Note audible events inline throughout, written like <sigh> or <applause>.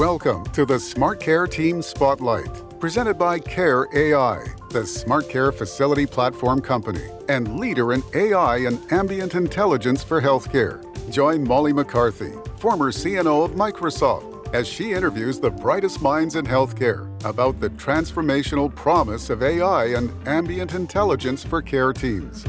Welcome to the Smart Care Team Spotlight, presented by Care AI, the smart care facility platform company and leader in AI and ambient intelligence for healthcare. Join Molly McCarthy, former CNO of Microsoft, as she interviews the brightest minds in healthcare about the transformational promise of AI and ambient intelligence for care teams.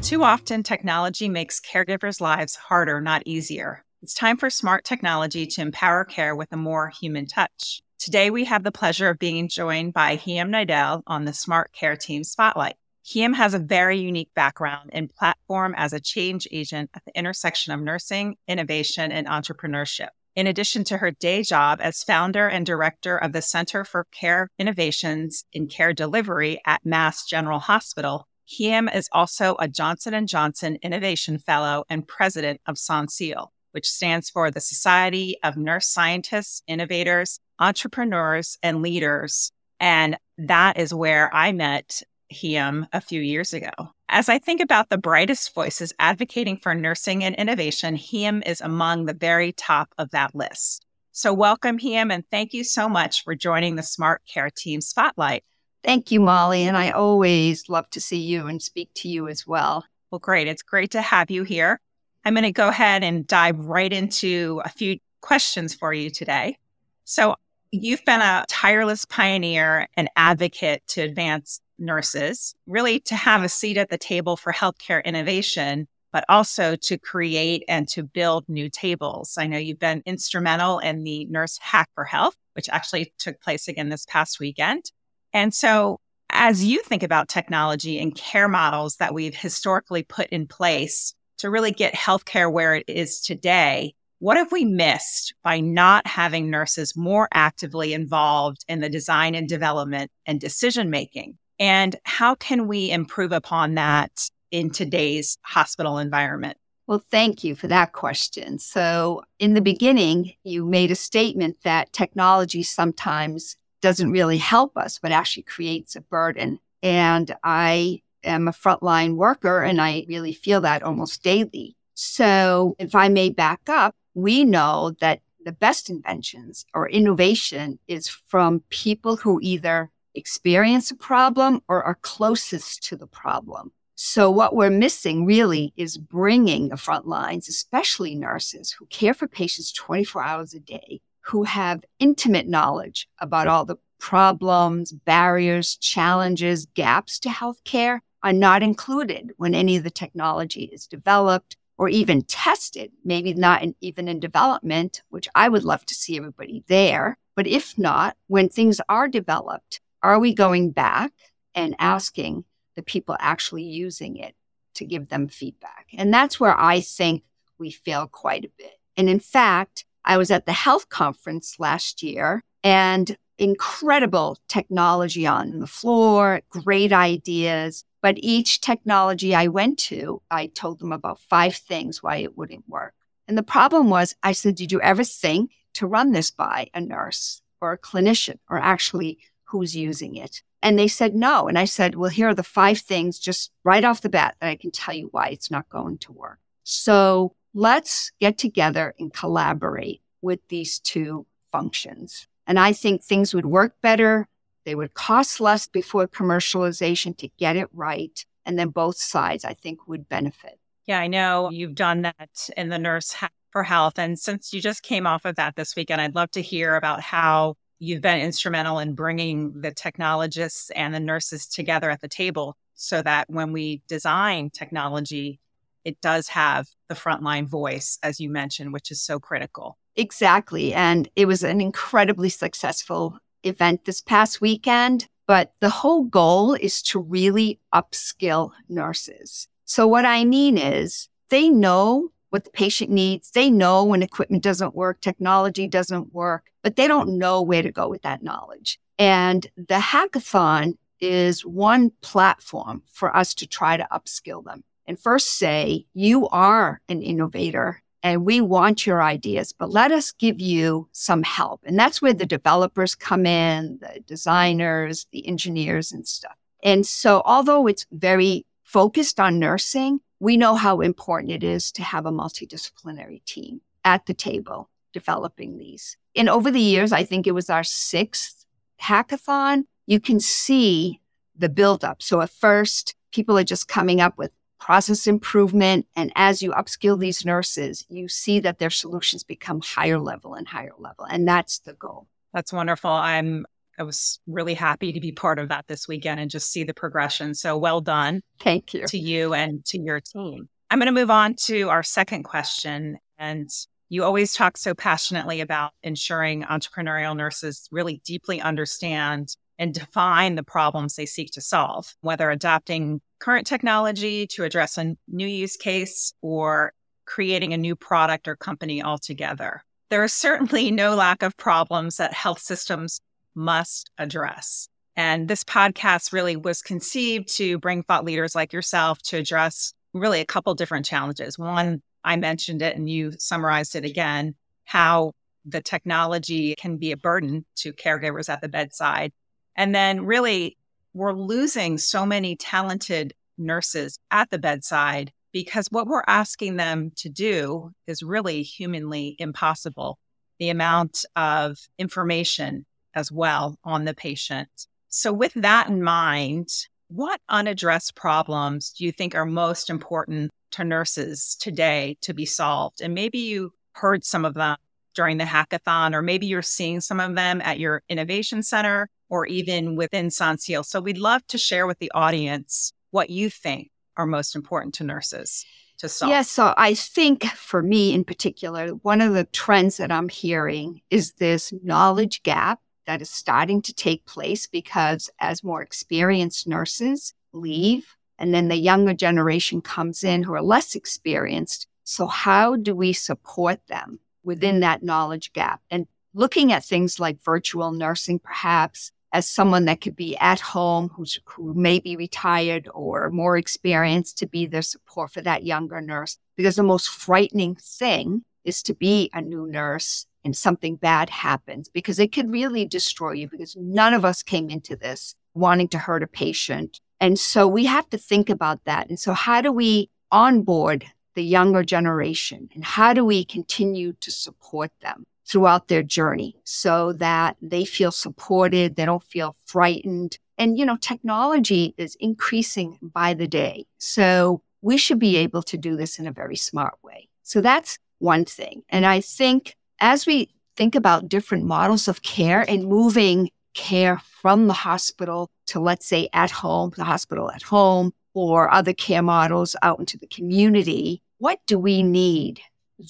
Too often, technology makes caregivers' lives harder, not easier. It's time for smart technology to empower care with a more human touch. Today, we have the pleasure of being joined by Hiyam Nadel on the Smart Care Team Spotlight. Hiyam has a very unique background in platform as a change agent at the intersection of nursing, innovation, and entrepreneurship. In addition to her day job as founder and director of the Center for Care Innovations in Care Delivery at Mass General Hospital, Hiyam is also a Johnson & Johnson Innovation Fellow and president of SONSIEL, which stands for the Society of Nurse Scientists, Innovators, Entrepreneurs, and Leaders. And that is where I met Hiyam a few years ago. As I think about the brightest voices advocating for nursing and innovation, Hiyam is among the very top of that list. So, welcome, Hiyam, and thank you so much for joining the Smart Care Team Spotlight. Thank you, Molly. And I always love to see you and speak to you as well. Well, great. It's great to have you here. I'm going to go ahead and dive right into a few questions for you today. So, you've been a tireless pioneer and advocate to advance nurses, really to have a seat at the table for healthcare innovation, but also to create and to build new tables. I know you've been instrumental in the Nurse Hack for Health, which actually took place again this past weekend. And so, as you think about technology and care models that we've historically put in place to really get healthcare where it is today, what have we missed by not having nurses more actively involved in the design and development and decision making? And how can we improve upon that in today's hospital environment? Well, thank you for that question. So, in the beginning, you made a statement that technology sometimes doesn't really help us, but actually creates a burden. And I am a frontline worker and I really feel that almost daily. So if I may back up, we know that the best inventions or innovation is from people who either experience a problem or are closest to the problem. So what we're missing really is bringing the front lines, especially nurses who care for patients 24 hours a day, who have intimate knowledge about all the problems, barriers, challenges, gaps to healthcare are not included when any of the technology is developed or even tested, maybe not in, even in development, which I would love to see everybody there. But if not, when things are developed, are we going back and asking the people actually using it to give them feedback? And that's where I think we fail quite a bit. And in fact, I was at the health conference last year and incredible technology on the floor, great ideas. But each technology I went to, I told them about five things why it wouldn't work. And the problem was, I said, Did you ever think to run this by a nurse or a clinician or actually who's using it? And they said no. And I said, Well, here are the five things just right off the bat that I can tell you why it's not going to work. So let's get together and collaborate with these two functions. And I think things would work better. They would cost less before commercialization to get it right. And then both sides, I think, would benefit. Yeah, I know you've done that in the Nurse for Health. And since you just came off of that this weekend, I'd love to hear about how you've been instrumental in bringing the technologists and the nurses together at the table so that when we design technology, it does have the frontline voice, as you mentioned, which is so critical. Exactly. And it was an incredibly successful event this past weekend. But the whole goal is to really upskill nurses. So, what I mean is, they know what the patient needs. They know when equipment doesn't work, technology doesn't work, but they don't know where to go with that knowledge. And the hackathon is one platform for us to try to upskill them and first say, you are an innovator and we want your ideas, but let us give you some help. And that's where the developers come in, the designers, the engineers and stuff. And so although it's very focused on nursing, we know how important it is to have a multidisciplinary team at the table developing these. And over the years, I think it was our sixth hackathon, you can see the buildup. So at first, people are just coming up with process improvement. And as you upskill these nurses, you see that their solutions become higher level and higher level. And that's the goal. That's wonderful. I'm I was really happy to be part of that this weekend and just see the progression. So well done. Thank you. To you and to your team. I'm going to move on to our second question. And you always talk so passionately about ensuring entrepreneurial nurses really deeply understand and define the problems they seek to solve, whether adapting current technology to address a new use case or creating a new product or company altogether. There is certainly <laughs> no lack of problems that health systems must address. And this podcast really was conceived to bring thought leaders like yourself to address really a couple different challenges. One, I mentioned it and you summarized it again, how the technology can be a burden to caregivers at the bedside. And then really, we're losing so many talented nurses at the bedside because what we're asking them to do is really humanly impossible. The amount of information as well on the patient. So, with that in mind, what unaddressed problems do you think are most important to nurses today to be solved? And maybe you heard some of them during the hackathon, or maybe you're seeing some of them at your innovation center or even within SONSIEL. So we'd love to share with the audience what you think are most important to nurses to solve. Yes. so I think for me in particular, one of the trends that I'm hearing is this knowledge gap that is starting to take place because as more experienced nurses leave, and then the younger generation comes in who are less experienced. So, how do we support them within that knowledge gap? And looking at things like virtual nursing, perhaps as someone that could be at home who's, who may be retired or more experienced to be their support for that younger nurse. Because the most frightening thing is to be a new nurse and something bad happens because it could really destroy you because none of us came into this wanting to hurt a patient. And so we have to think about that. And so how do we onboard the younger generation and how do we continue to support them throughout their journey so that they feel supported, they don't feel frightened. And, you know, technology is increasing by the day. So we should be able to do this in a very smart way. So that's one thing. And I think as we think about different models of care and moving care from the hospital to, let's say, at home, the hospital at home, or other care models out into the community, what do we need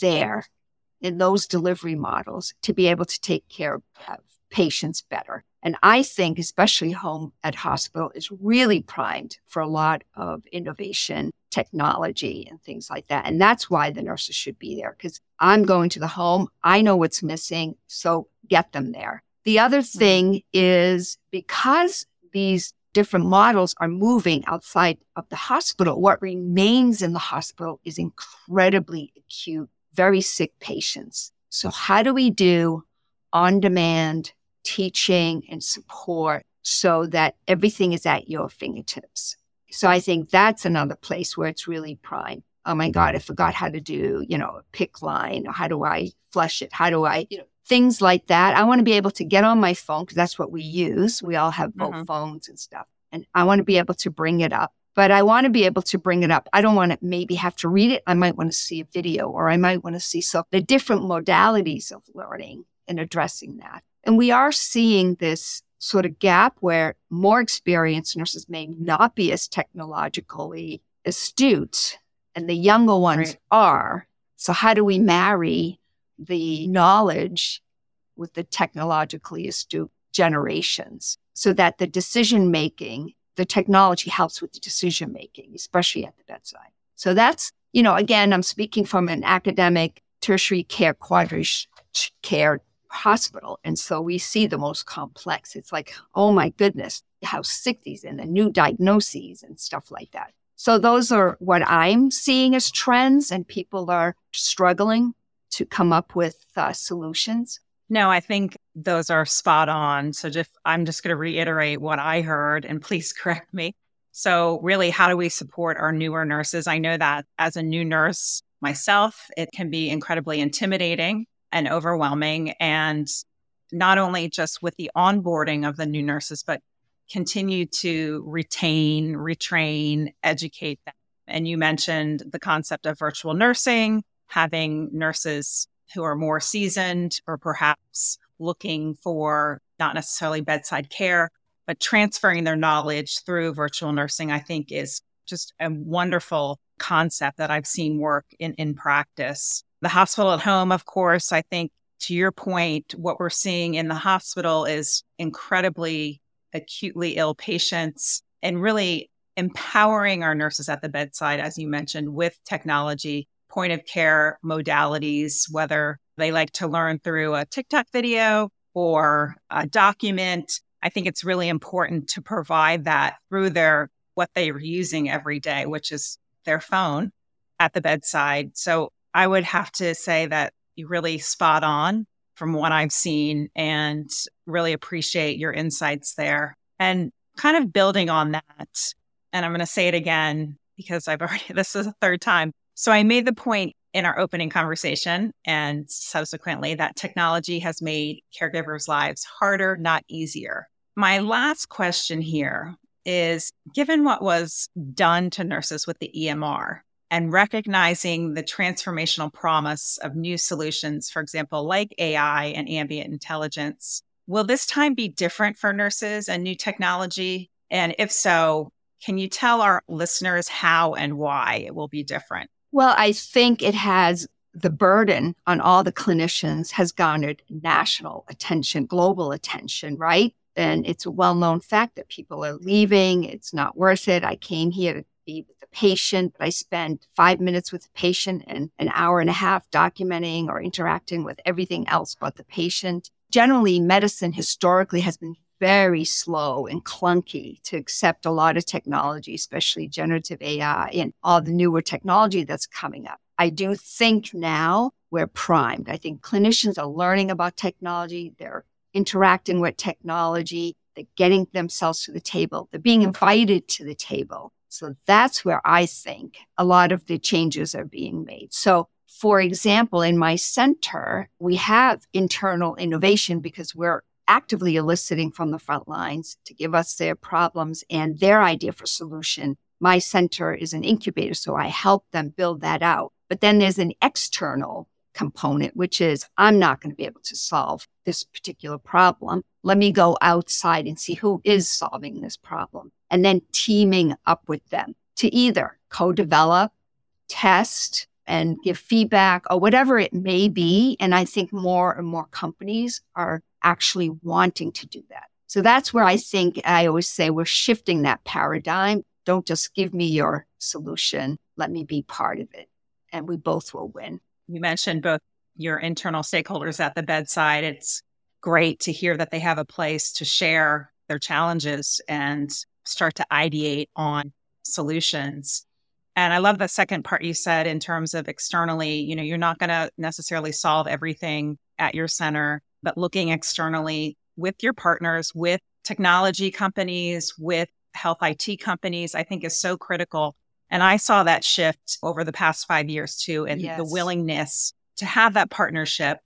there in those delivery models to be able to take care of patients better? And I think, especially home at hospital, is really primed for a lot of innovation, technology, and things like that. And that's why the nurses should be there because I'm going to the home. I know what's missing. So get them there. The other mm-hmm. thing is because these different models are moving outside of the hospital, what remains in the hospital is incredibly acute, very sick patients. So, how do we do on demand teaching and support so that everything is at your fingertips. So I think that's another place where it's really prime. Oh my God, I forgot how to do, you know, a PICC line. How do I flush it? How do I, you know, things like that. I want to be able to get on my phone because that's what we use. We all have both mm-hmm. phones and stuff. And I want to be able to bring it up. But I want to be able to bring it up. I don't want to maybe have to read it. I might want to see a video or I might want to see so the different modalities of learning and addressing that. And we are seeing this sort of gap where more experienced nurses may not be as technologically astute and the younger ones right. are. So, how do we marry the knowledge with the technologically astute generations so that the decision making, the technology helps with the decision making, especially at the bedside? So, that's, you know, again, I'm speaking from an academic tertiary care, quaternary care hospital. And so we see the most complex. It's like, oh my goodness, how sick these and the new diagnoses and stuff like that. So those are what I'm seeing as trends, and people are struggling to come up with uh, solutions. No, I think those are spot on. So just I'm just going to reiterate what I heard, and please <laughs> correct me. So really, how do we support our newer nurses? I know that as a new nurse myself, it can be incredibly intimidating and overwhelming. And not only just with the onboarding of the new nurses, but continue to retain, retrain, educate them. And you mentioned the concept of virtual nursing, having nurses who are more seasoned or perhaps looking for not necessarily bedside care, but transferring their knowledge through virtual nursing, I think is just a wonderful concept that I've seen work in, in practice. The hospital at home, of course, I think to your point, what we're seeing in the hospital is incredibly acutely ill patients and really empowering our nurses at the bedside, as you mentioned, with technology, point of care modalities, whether they like to learn through a TikTok video or a document. I think it's really important to provide that through their what they are using every day, which is their phone at the bedside. So I would have to say that you really spot on from what I've seen and really appreciate your insights there. And kind of building on that, and I'm going to say it again because I've already, <laughs> this is the third time. So I made the point in our opening conversation and subsequently that technology has made caregivers' lives harder, not easier. My last question here is given what was done to nurses with the EMR, and recognizing the transformational promise of new solutions, for example, like AI and ambient intelligence. Will this time be different for nurses and new technology? And if so, can you tell our listeners how and why it will be different? Well, I think it has the burden on all the clinicians has garnered national attention, global attention, right? And it's a well known fact that people are leaving. It's not worth it. I came here to be with the patient, but I spend five minutes with the patient and an hour and a half documenting or interacting with everything else but the patient. Generally, medicine historically has been very slow and clunky to accept a lot of technology, especially generative AI and all the newer technology that's coming up. I do think now we're primed. I think clinicians are learning about technology. They're interacting with technology. They're getting themselves to the table. They're being invited to the table. So that's where I think a lot of the changes are being made. So, for example, in my center, we have internal innovation because we're actively eliciting from the front lines to give us their problems and their idea for solution. My center is an incubator, so I help them build that out. But then there's an external component, which is I'm not going to be able to solve this particular problem. Let me go outside and see who is solving this problem and then teaming up with them to either co develop, test, and give feedback or whatever it may be. And I think more and more companies are actually wanting to do that. So that's where I think I always say we're shifting that paradigm. Don't just give me your solution, let me be part of it. And we both will win. You mentioned both your internal stakeholders at the bedside. It's great to hear that they have a place to share their challenges and start to ideate on solutions. And I love the second part you said in terms of externally, you know, you're not going to necessarily solve everything at your center, but looking externally with your partners, with technology companies, with health IT companies, I think is so critical and I saw that shift over the past five years too, and yes. the willingness to have that partnership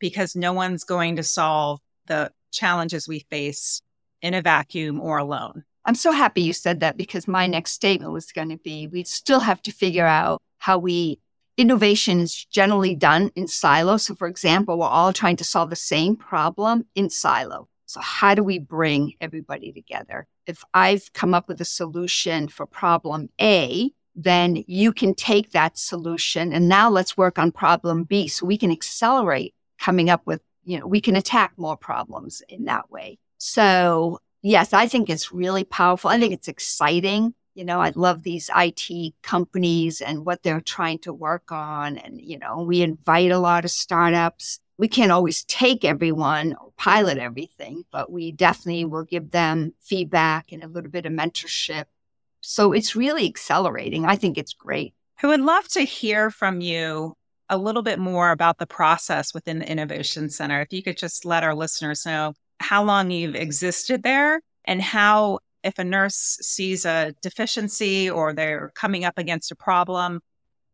because no one's going to solve the challenges we face in a vacuum or alone. I'm so happy you said that because my next statement was going to be we still have to figure out how we innovation is generally done in silo. So, for example, we're all trying to solve the same problem in silo. So, how do we bring everybody together? If I've come up with a solution for problem A, then you can take that solution and now let's work on problem B. So we can accelerate coming up with, you know, we can attack more problems in that way. So, yes, I think it's really powerful. I think it's exciting. You know, I love these IT companies and what they're trying to work on. And, you know, we invite a lot of startups we can't always take everyone or pilot everything, but we definitely will give them feedback and a little bit of mentorship. So it's really accelerating. I think it's great. I would love to hear from you a little bit more about the process within the Innovation Center. If you could just let our listeners know how long you've existed there and how, if a nurse sees a deficiency or they're coming up against a problem,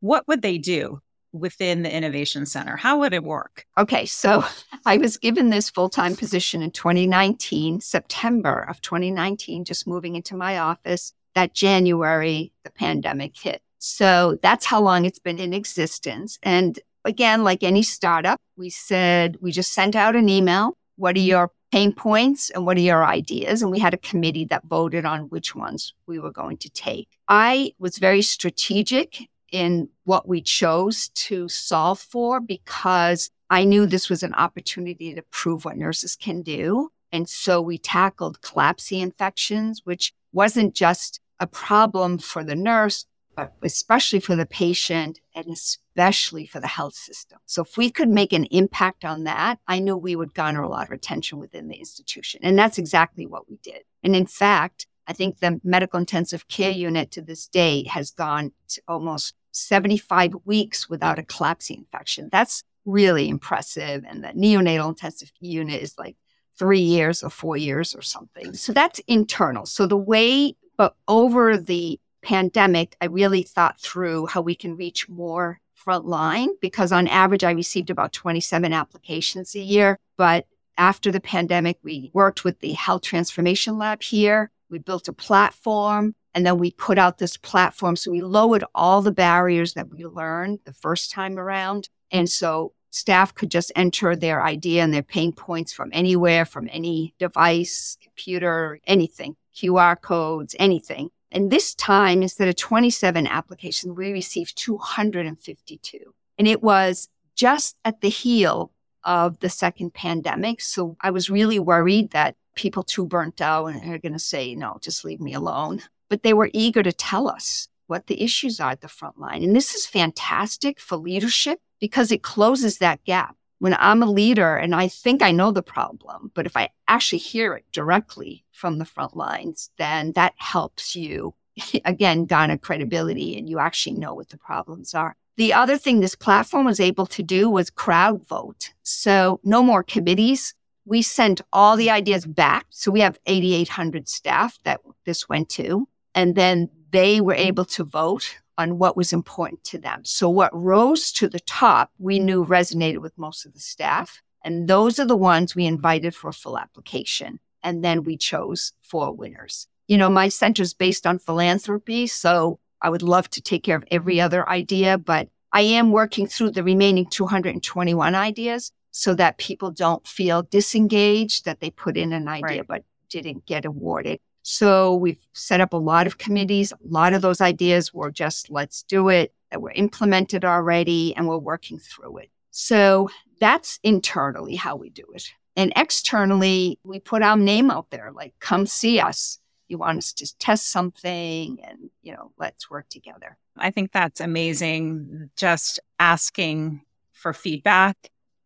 what would they do? within the Innovation Center? How would it work? Okay, so <laughs> I was given this full time position in 2019, September of 2019, just moving into my office. That January, the pandemic hit. So that's how long it's been in existence. And again, like any startup, we said we just sent out an email. What are mm-hmm. your pain points and what are your ideas? And we had a committee that voted on which ones we were going to take. I was very strategic in what we chose to solve for because I knew this was an opportunity to prove what nurses can do. And so we tackled CLABSI infections, which wasn't just a problem for the nurse, but especially for the patient and especially for the health system. So if we could make an impact on that, I knew we would garner a lot of attention within the institution. And that's exactly what we did. And in fact, I think the medical intensive care unit to this day has gone almost 75 weeks without a CLABSI infection. That's really impressive. And the neonatal intensive unit is like three years or four years or something. So that's internal. So the way, but over the pandemic, I really thought through how we can reach more frontline because on average, I received about 27 applications a year. But after the pandemic, we worked with the Health Transformation Lab here. We built a platform and then we put out this platform. So we lowered all the barriers that we learned the first time around. And so staff could just enter their idea and their pain points from anywhere, from any device, computer, anything, QR codes, anything. And this time, instead of 27 applications, we received 252. And it was just at the heel of the second pandemic. So I was really worried that people too burnt out and are going to say, no, just leave me alone. But they were eager to tell us what the issues are at the front line. And this is fantastic for leadership because it closes that gap. When I'm a leader and I think I know the problem, but if I actually hear it directly from the front lines, then that helps you, <laughs> again, garner credibility and you actually know what the problems are. The other thing this platform was able to do was crowd vote. So no more committees. We sent all the ideas back. So we have 8,800 staff that this went to. And then they were able to vote on what was important to them. So what rose to the top, we mm. knew resonated with most of the staff. And those are the ones we invited for a full application. And then we chose four winners. You know, my center is based on philanthropy. So I would love to take care of every mm. other idea, but I am working through the remaining 221 ideas so that people don't feel disengaged that they put in an idea right. but didn't get awarded. So we've set up a lot of committees. A lot of those ideas were just let's do it, that were implemented already, and we're working through it. So that's internally how we do it. And externally, we put our name out there like, come see us. You want us to test something and, you know, let's work together. I think that's amazing. Just asking for feedback.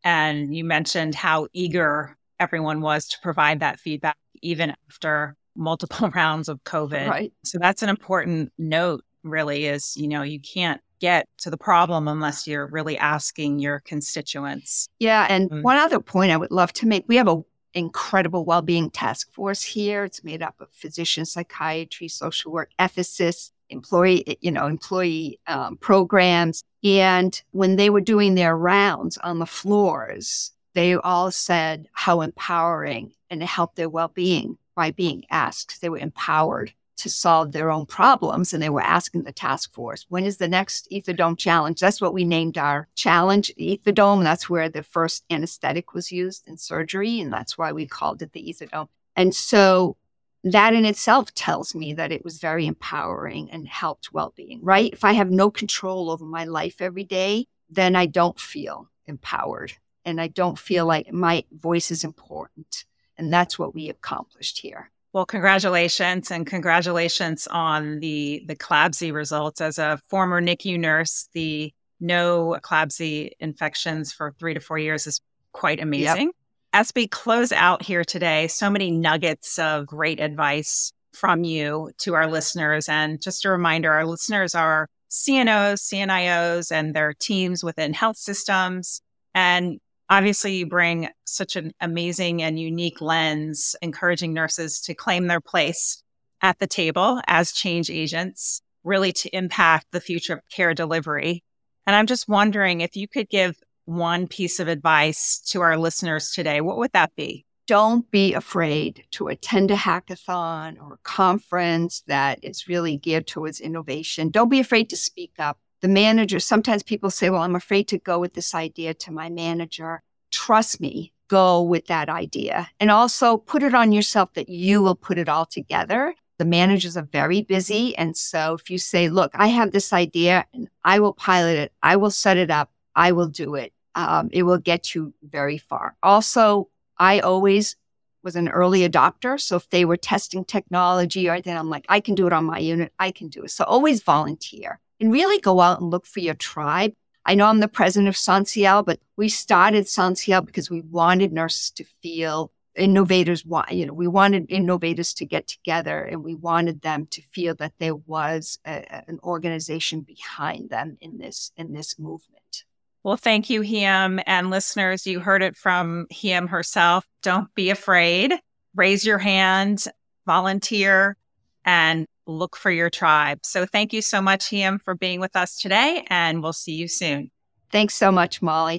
And you mentioned how eager everyone was to provide that feedback, even after multiple <laughs> rounds of COVID. Right. So that's an important note, really, is, you know, you can't get to the problem unless you're really asking your constituents. Yeah. And mm-hmm. one other point I would love to make we have a incredible well-being task force here. It's made up of physicians, psychiatry, social work, ethicists, employee, you know, employee um, programs. And when they were doing their rounds on the floors, they all said how empowering and it helped their well-being by being asked. They were empowered to solve their own problems and they were asking the task force, when is the next Etherdome challenge? That's what we named our challenge, Etherdome. That's where the first anesthetic was used in surgery. And that's why we called it the Etherdome. And so that in itself tells me that it was very empowering and helped well being, right? If I have no control over my life every day, then I don't feel empowered and I don't feel like my voice is important. And that's what we accomplished here. Well, congratulations and congratulations on the the CLABSI results. As a former NICU nurse, the no CLABSI infections for three to four years is quite amazing. Yep. As we close out here today, so many nuggets of great advice from you to our listeners. And just a reminder, our listeners are CNOs, CNIOs, and their teams within health systems. And Obviously, you bring such an amazing and unique lens, encouraging nurses to claim their place at the table as change agents, really to impact the future of care delivery. And I'm just wondering if you could give one piece of advice to our listeners today, what would that be? Don't be afraid to attend a hackathon or a conference that is really geared towards innovation. Don't be afraid to speak up. The manager, sometimes people say, Well, I'm afraid to go with this idea to my manager. Trust me, go with that idea. And also put it on yourself that you will put it all together. The managers are very busy. And so if you say, Look, I have this idea and I will pilot it, I will set it up, I will do it, um, it will get you very far. Also, I always was an early adopter. So if they were testing technology or then I'm like, I can do it on my unit, I can do it. So always volunteer and really go out and look for your tribe. I know I'm the president of SONSIEL, but we started SONSIEL because we wanted nurses to feel innovators you know we wanted innovators to get together and we wanted them to feel that there was a, an organization behind them in this in this movement well, thank you, Hiyam. And listeners, you heard it from Hiyam herself. Don't be afraid. Raise your hand, volunteer, and look for your tribe. So thank you so much, Hiyam, for being with us today, and we'll see you soon. Thanks so much, Molly.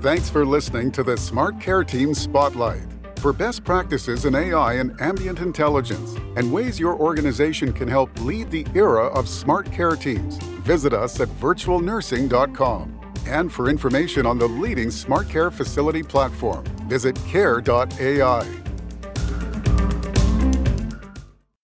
Thanks for listening to the Smart Care Team Spotlight. For best practices in AI and ambient intelligence and ways your organization can help lead the era of smart care teams, visit us at virtualnursing.com. And for information on the leading smart care facility platform, visit care.ai.